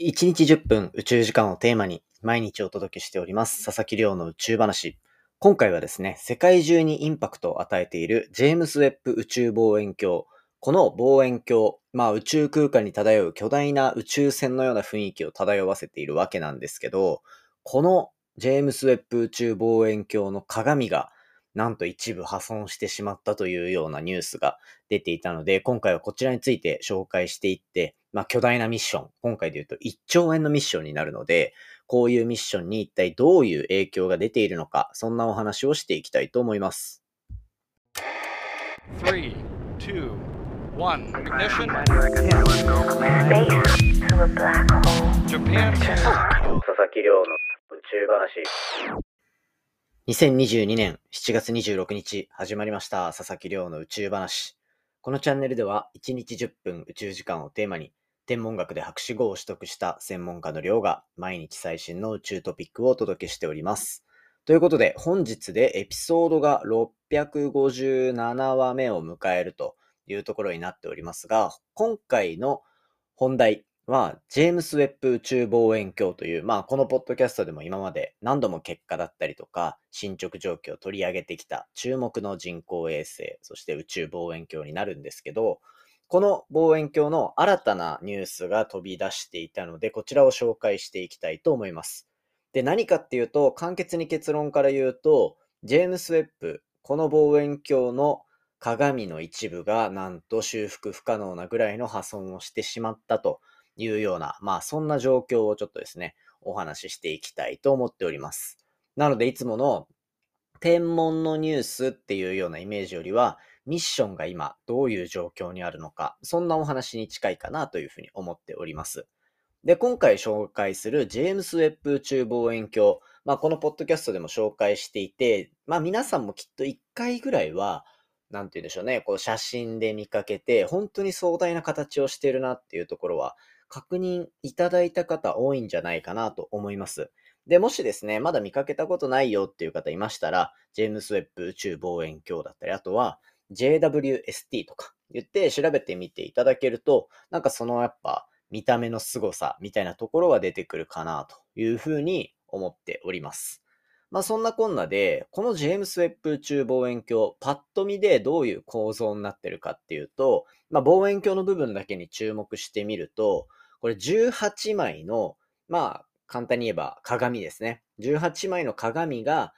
1日10分宇宙時間をテーマに毎日お届けしております佐々木亮の宇宙話。今回はですね、世界中にインパクトを与えているジェームス・ウェッブ宇宙望遠鏡。この望遠鏡、まあ宇宙空間に漂う巨大な宇宙船のような雰囲気を漂わせているわけなんですけど、このジェームス・ウェッブ宇宙望遠鏡の鏡がなんと一部破損してしまったというようなニュースが出ていたので、今回はこちらについて紹介していって、まあ巨大なミッション、今回で言うと1兆円のミッションになるので、こういうミッションに一体どういう影響が出ているのか、そんなお話をしていきたいと思います。3, 2, 1, ignition. Japan. 佐々木亮の宇宙話。2022年7月26日始まりました佐々木亮の宇宙話。このチャンネルでは1日10分宇宙時間をテーマに天文学で博士号を取得した専門家の亮が毎日最新の宇宙トピックをお届けしております。ということで本日でエピソードが657話目を迎えるというところになっておりますが、今回の本題、は、ジェームス・ウェッブ宇宙望遠鏡という、まあ、このポッドキャストでも今まで何度も結果だったりとか、進捗状況を取り上げてきた注目の人工衛星、そして宇宙望遠鏡になるんですけど、この望遠鏡の新たなニュースが飛び出していたので、こちらを紹介していきたいと思います。で、何かっていうと、簡潔に結論から言うと、ジェームス・ウェッブ、この望遠鏡の鏡の一部がなんと修復不可能なぐらいの破損をしてしまったというような、まあそんな状況をちょっとですね、お話ししていきたいと思っております。なのでいつもの天文のニュースっていうようなイメージよりは、ミッションが今どういう状況にあるのか、そんなお話に近いかなというふうに思っております。で、今回紹介するジェームス・ウェッブ宇宙望遠鏡、まあこのポッドキャストでも紹介していて、まあ皆さんもきっと1回ぐらいは、なんて言うんでしょうね、こう写真で見かけて、本当に壮大な形をしているなっていうところは確認いただいた方多いんじゃないかなと思います。で、もしですね、まだ見かけたことないよっていう方いましたら、ジェームス・ウェッブ宇宙望遠鏡だったり、あとは JWST とか言って調べてみていただけると、なんかそのやっぱ見た目の凄さみたいなところが出てくるかなというふうに思っております。まあそんなこんなで、このジェームス・ウェッブ宇宙望遠鏡、パッと見でどういう構造になってるかっていうと、まあ望遠鏡の部分だけに注目してみると、これ18枚の、まあ簡単に言えば鏡ですね。18枚の鏡が、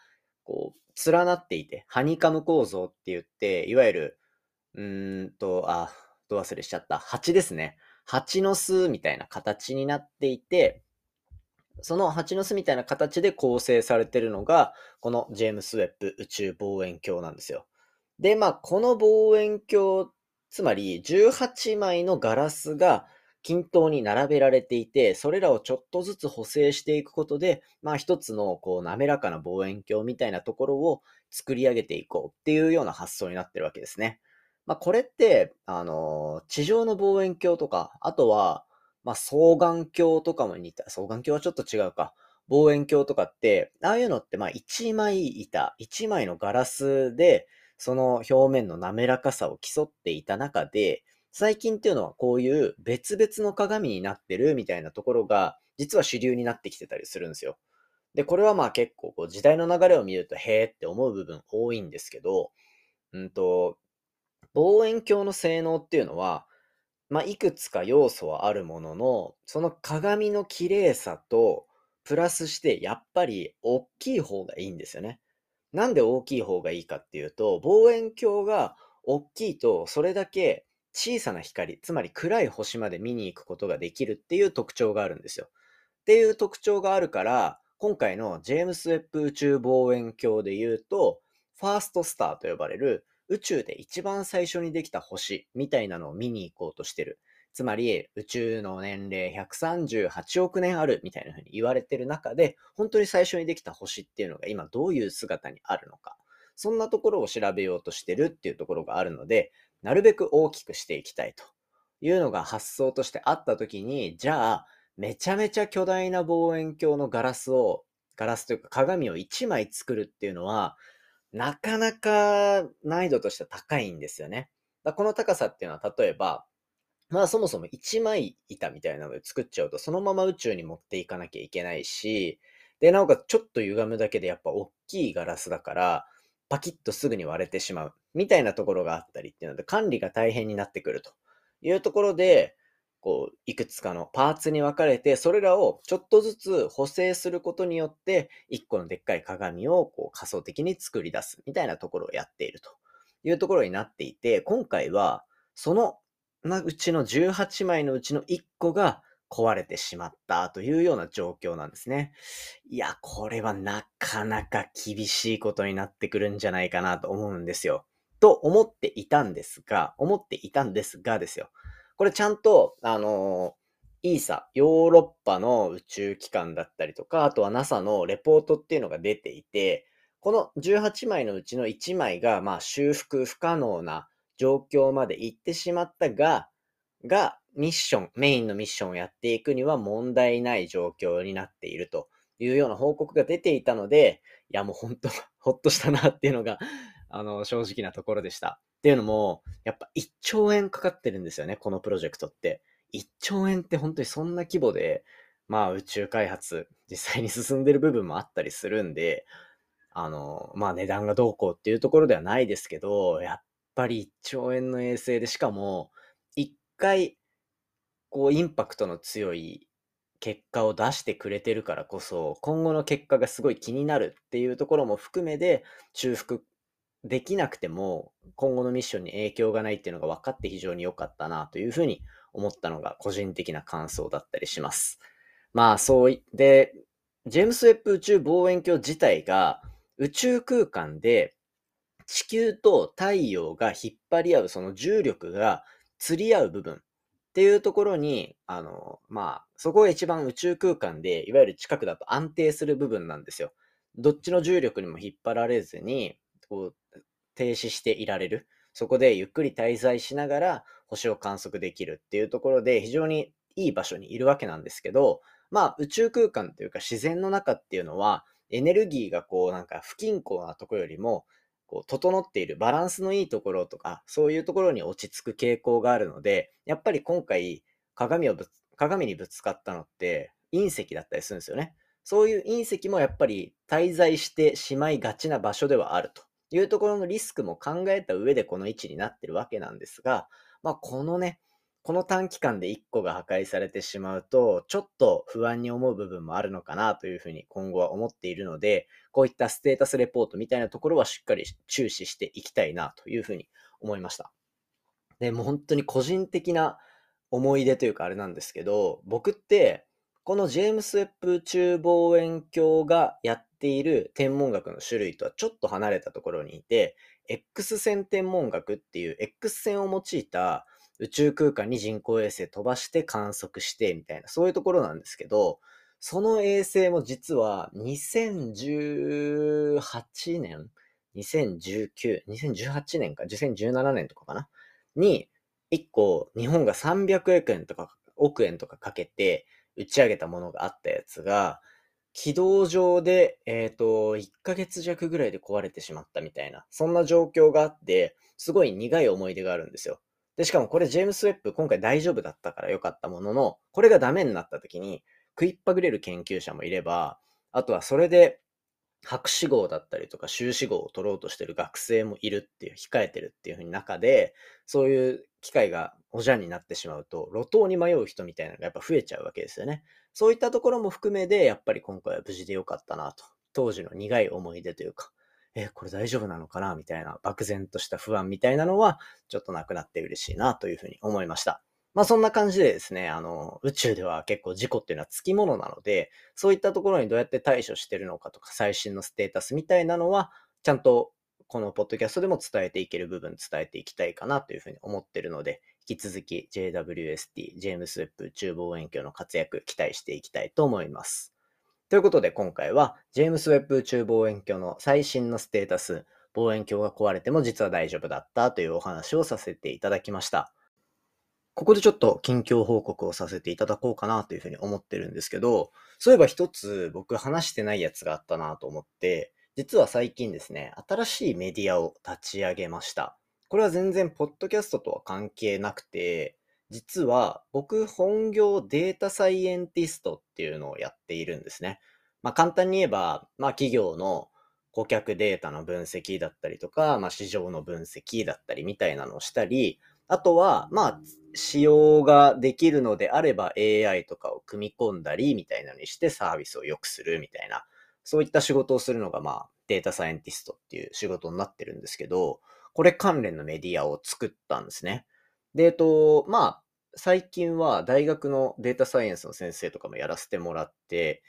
こう、連なっていて、ハニカム構造って言って、いわゆる、うんと、あ、ど忘れしちゃった。蜂ですね。蜂の巣みたいな形になっていて、その蜂の巣みたいな形で構成されてるのが、このジェームス・ウェッブ宇宙望遠鏡なんですよ。で、まあ、この望遠鏡、つまり18枚のガラスが均等に並べられていて、それらをちょっとずつ補正していくことで、まあ一つのこう滑らかな望遠鏡みたいなところを作り上げていこうっていうような発想になってるわけですね。まあこれって、あの、地上の望遠鏡とか、あとは、まあ、双眼鏡とかも似た、双眼鏡はちょっと違うか。望遠鏡とかって、ああいうのって、まあ、一枚板、一枚のガラスで、その表面の滑らかさを競っていた中で、最近っていうのはこういう別々の鏡になってるみたいなところが、実は主流になってきてたりするんですよ。で、これはまあ結構こう時代の流れを見ると、へーって思う部分多いんですけど、うんと、望遠鏡の性能っていうのは、まあ、いくつか要素はあるものの、その鏡の綺麗さと、プラスしてやっぱり大きい方がいいんですよね。なんで大きい方がいいかっていうと、望遠鏡が大きいと、それだけ小さな光、つまり暗い星まで見に行くことができるっていう特徴があるんですよ。っていう特徴があるから、今回のジェームス・ウェッブ宇宙望遠鏡で言うと、ファーストスターと呼ばれる宇宙で一番最初にできた星みたいなのを見に行こうとしてる。つまり、宇宙の年齢138億年あるみたいな風に言われてる中で、本当に最初にできた星っていうのが今どういう姿にあるのか。そんなところを調べようとしてるっていうところがあるので、なるべく大きくしていきたいというのが発想としてあった時に、じゃあ、めちゃめちゃ巨大な望遠鏡のガラスを、ガラスというか鏡を1枚作るっていうのは、なかなか難易度としては高いんですよね。だこの高さっていうのは、例えば、まあそもそも一枚板みたいなので作っちゃうと、そのまま宇宙に持っていかなきゃいけないし、で、なおかつちょっと歪むだけでやっぱ大きいガラスだから、パキッとすぐに割れてしまう。みたいなところがあったりっていうので、管理が大変になってくるというところで、こう、いくつかのパーツに分かれて、それらをちょっとずつ補正することによって、一個のでっかい鏡をこう仮想的に作り出すみたいなところをやっているというところになっていて、今回は、そのうちの18枚のうちの1個が壊れてしまったというような状況なんですね。いや、これはなかなか厳しいことになってくるんじゃないかなと思うんですよ。と思っていたんですが、思っていたんですがですよ。これちゃんと、あのー、ESA、ヨーロッパの宇宙機関だったりとか、あとは NASA のレポートっていうのが出ていて、この18枚のうちの1枚が、まあ、修復不可能な状況まで行ってしまったが、が、ミッション、メインのミッションをやっていくには問題ない状況になっているというような報告が出ていたので、いやもう本当、ほっとしたなっていうのが、あの、正直なところでした。っていうのも、やっぱ1兆円かかってるんですよね、このプロジェクトって。1兆円って本当にそんな規模で、まあ宇宙開発、実際に進んでる部分もあったりするんで、あの、まあ値段がどうこうっていうところではないですけど、やっぱり1兆円の衛星で、しかも、1回こう、インパクトの強い結果を出してくれてるからこそ、今後の結果がすごい気になるっていうところも含めで、修復できなくても、今後のミッションに影響がないっていうのが分かって非常に良かったなというふうに思ったのが個人的な感想だったりします。まあ、そういで、ジェームス・ウェッブ宇宙望遠鏡自体が宇宙空間で地球と太陽が引っ張り合うその重力が釣り合う部分っていうところに、あの、まあ、そこが一番宇宙空間で、いわゆる近くだと安定する部分なんですよ。どっちの重力にも引っ張られずに、こう、停止していられる。そこでゆっくり滞在しながら星を観測できるっていうところで非常にいい場所にいるわけなんですけど、まあ宇宙空間というか自然の中っていうのはエネルギーがこうなんか不均衡なとこよりもこう、整っているバランスのいいところとか、そういうところに落ち着く傾向があるので、やっぱり今回、鏡をぶ鏡にぶつかったのって、隕石だったりするんですよね。そういう隕石もやっぱり滞在してしまいがちな場所ではあるというところのリスクも考えた上でこの位置になってるわけなんですが、まあ、このね、この短期間で1個が破壊されてしまうと、ちょっと不安に思う部分もあるのかなというふうに今後は思っているので、こういったステータスレポートみたいなところはしっかり注視していきたいなというふうに思いました。で、もう本当に個人的な思い出というかあれなんですけど、僕って、このジェームス・ウェッブ宇宙望遠鏡がやっている天文学の種類とはちょっと離れたところにいて、X 線天文学っていう X 線を用いた宇宙空間に人工衛星飛ばして観測してみたいな、そういうところなんですけど、その衛星も実は2018年 ?2019、2018年か、2017年とかかなに、1個日本が300億円とか、億円とかかけて打ち上げたものがあったやつが、軌道上で、えっ、ー、と、1ヶ月弱ぐらいで壊れてしまったみたいな、そんな状況があって、すごい苦い思い出があるんですよ。で、しかもこれジェームス・ウェッブ今回大丈夫だったから良かったものの、これがダメになった時に食いっぱぐれる研究者もいれば、あとはそれで博士号だったりとか修士号を取ろうとしてる学生もいるっていう、控えてるっていうふうに中で、そういう機会がおじゃんになってしまうと、路頭に迷う人みたいなのがやっぱ増えちゃうわけですよね。そういったところも含めで、やっぱり今回は無事で良かったなと。当時の苦い思い出というか、え、これ大丈夫なのかな？みたいな漠然とした不安みたいなのは、ちょっとなくなって嬉しいなというふうに思いました。まあそんな感じでですね、あの、宇宙では結構事故っていうのはつきものなので、そういったところにどうやって対処してるのかとか、最新のステータスみたいなのは、ちゃんとこのポッドキャストでも伝えていける部分伝えていきたいかなというふうに思ってるので、引き続き JWST、ジェームスウェッブ宇宙望遠鏡の活躍期待していきたいと思います。ということで今回は、ジェームス・ウェッブ宇宙望遠鏡の最新のステータス、望遠鏡が壊れても実は大丈夫だったというお話をさせていただきました。ここでちょっと近況報告をさせていただこうかなというふうに思ってるんですけど、そういえば一つ僕話してないやつがあったなと思って、実は最近ですね、新しいメディアを立ち上げました。これは全然ポッドキャストとは関係なくて、実は僕本業データサイエンティストっていうのをやっているんですね。まあ簡単に言えば、まあ企業の顧客データの分析だったりとか、まあ市場の分析だったりみたいなのをしたり、あとは、まあ、使用ができるのであれば AI とかを組み込んだりみたいなのにしてサービスを良くするみたいな、そういった仕事をするのが、まあ、データサイエンティストっていう仕事になってるんですけど、これ関連のメディアを作ったんですね。で、えっと、まあ、最近は大学のデータサイエンスの先生とかもやらせてもらって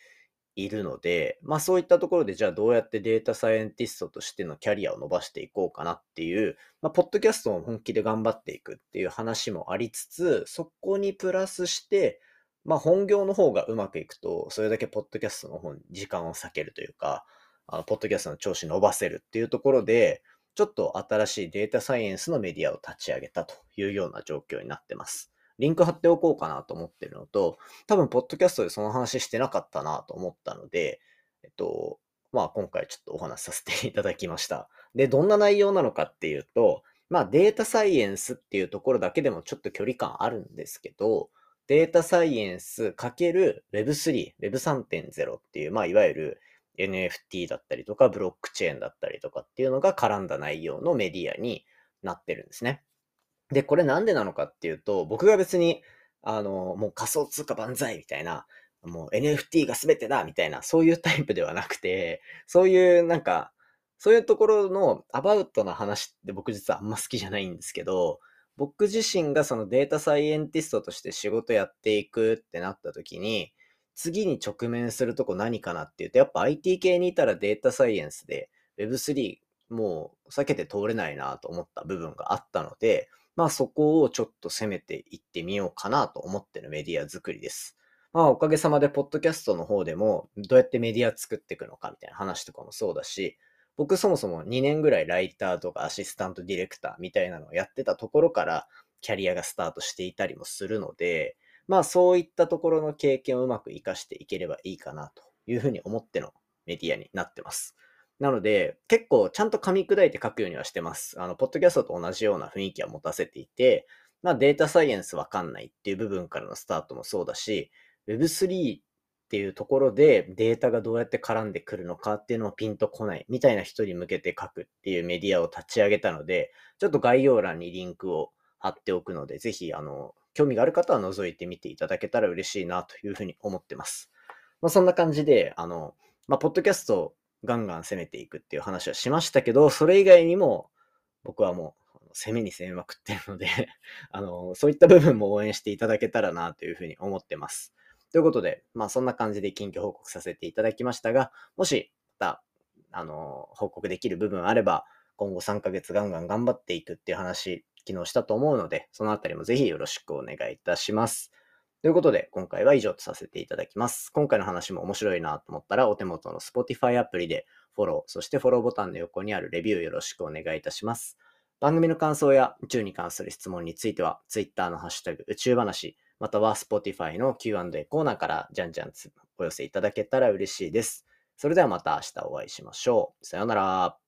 いるので、まあそういったところでじゃあどうやってデータサイエンティストとしてのキャリアを伸ばしていこうかなっていう、まあポッドキャストを本気で頑張っていくっていう話もありつつ、そこにプラスして、まあ本業の方がうまくいくと、それだけポッドキャストの方に時間を割けるというか、あのポッドキャストの調子伸ばせるっていうところで、ちょっと新しいデータサイエンスのメディアを立ち上げたというような状況になってます。リンク貼っておこうかなと思ってるのと、多分、ポッドキャストでその話してなかったなと思ったので、えっと、まあ、今回ちょっとお話しさせていただきました。で、どんな内容なのかっていうと、まあ、データサイエンスっていうところだけでもちょっと距離感あるんですけど、データサイエンス ×Web3、Web3.0 っていう、まあ、いわゆる NFT だったりとか、ブロックチェーンだったりとかっていうのが絡んだ内容のメディアになってるんですね。で、これなんでなのかっていうと、僕が別に、あの、もう仮想通貨万歳みたいな、もう NFT が全てだみたいな、そういうタイプではなくて、そういうなんか、そういうところのアバウトな話って僕実はあんま好きじゃないんですけど、僕自身がそのデータサイエンティストとして仕事やっていくってなった時に、次に直面するとこ何かなっていうと、やっぱ IT 系にいたらデータサイエンスで Web3 もう避けて通れないなと思った部分があったので、まあそこをちょっと攻めていってみようかなと思ってるメディア作りです。まあおかげさまでポッドキャストの方でもどうやってメディア作っていくのかみたいな話とかもそうだし、僕そもそも2年ぐらいライターとかアシスタントディレクターみたいなのをやってたところからキャリアがスタートしていたりもするので、まあそういったところの経験をうまく活かしていければいいかなというふうに思ってのメディアになってます。なので、結構ちゃんと噛み砕いて書くようにはしてます。あの、ポッドキャストと同じような雰囲気は持たせていて、まあデータサイエンスわかんないっていう部分からのスタートもそうだし、Web3 っていうところでデータがどうやって絡んでくるのかっていうのをピンとこないみたいな人に向けて書くっていうメディアを立ち上げたので、ちょっと概要欄にリンクを貼っておくので、ぜひ、あの、興味がある方は覗いてみていただけたら嬉しいなというふうに思ってます。まあ、そんな感じで、あの、まあ、ポッドキャストガンガン攻めていくっていう話はしましたけど、それ以外にも僕はもう攻めに攻めまくってるので あの、そういった部分も応援していただけたらなというふうに思ってます。ということで、まあそんな感じで近況報告させていただきましたが、もしまた、あの、報告できる部分あれば、今後3ヶ月ガンガン頑張っていくっていう話、昨日したと思うので、そのあたりもぜひよろしくお願いいたします。ということで、今回は以上とさせていただきます。今回の話も面白いなと思ったら、お手元の Spotify アプリでフォロー、そしてフォローボタンの横にあるレビューよろしくお願いいたします。番組の感想や宇宙に関する質問については、Twitter のハッシュタグ宇宙話、または Spotify の Q&A コーナーからじゃんじゃんお寄せいただけたら嬉しいです。それではまた明日お会いしましょう。さようなら。